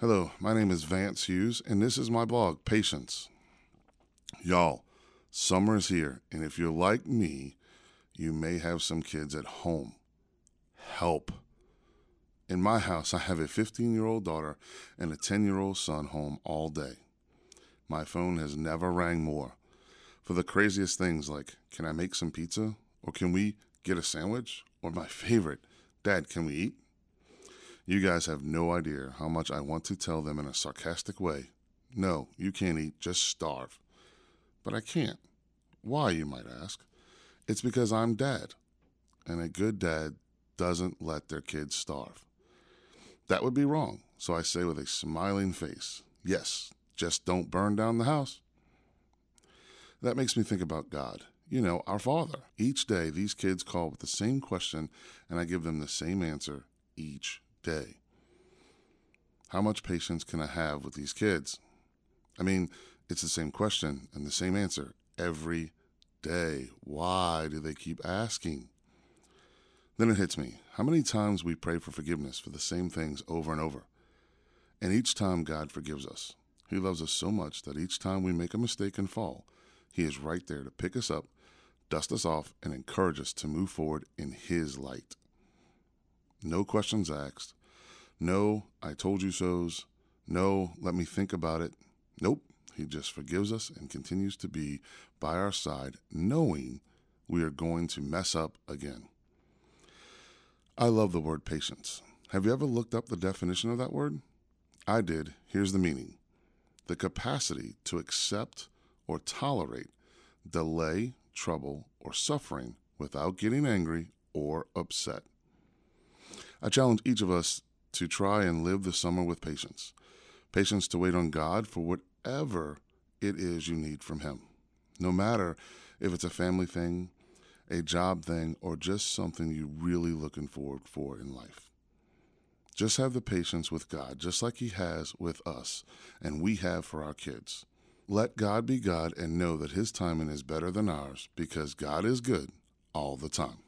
Hello, my name is Vance Hughes, and this is my blog, Patience. Y'all, summer is here, and if you're like me, you may have some kids at home. Help. In my house, I have a 15 year old daughter and a 10 year old son home all day. My phone has never rang more for the craziest things like, can I make some pizza? Or can we get a sandwich? Or my favorite, Dad, can we eat? You guys have no idea how much I want to tell them in a sarcastic way. No, you can't eat, just starve. But I can't. Why, you might ask? It's because I'm dad. And a good dad doesn't let their kids starve. That would be wrong. So I say with a smiling face, yes, just don't burn down the house. That makes me think about God. You know, our Father. Each day, these kids call with the same question, and I give them the same answer each day. How much patience can I have with these kids? I mean, it's the same question and the same answer every day. Why do they keep asking? Then it hits me how many times we pray for forgiveness for the same things over and over. And each time God forgives us. He loves us so much that each time we make a mistake and fall, He is right there to pick us up, dust us off, and encourage us to move forward in His light. No questions asked, no, I told you so's. No, let me think about it. Nope. He just forgives us and continues to be by our side, knowing we are going to mess up again. I love the word patience. Have you ever looked up the definition of that word? I did. Here's the meaning the capacity to accept or tolerate delay, trouble, or suffering without getting angry or upset. I challenge each of us to try and live the summer with patience. Patience to wait on God for whatever it is you need from Him. No matter if it's a family thing, a job thing, or just something you're really looking forward for in life. Just have the patience with God, just like He has with us, and we have for our kids. Let God be God and know that His timing is better than ours because God is good all the time.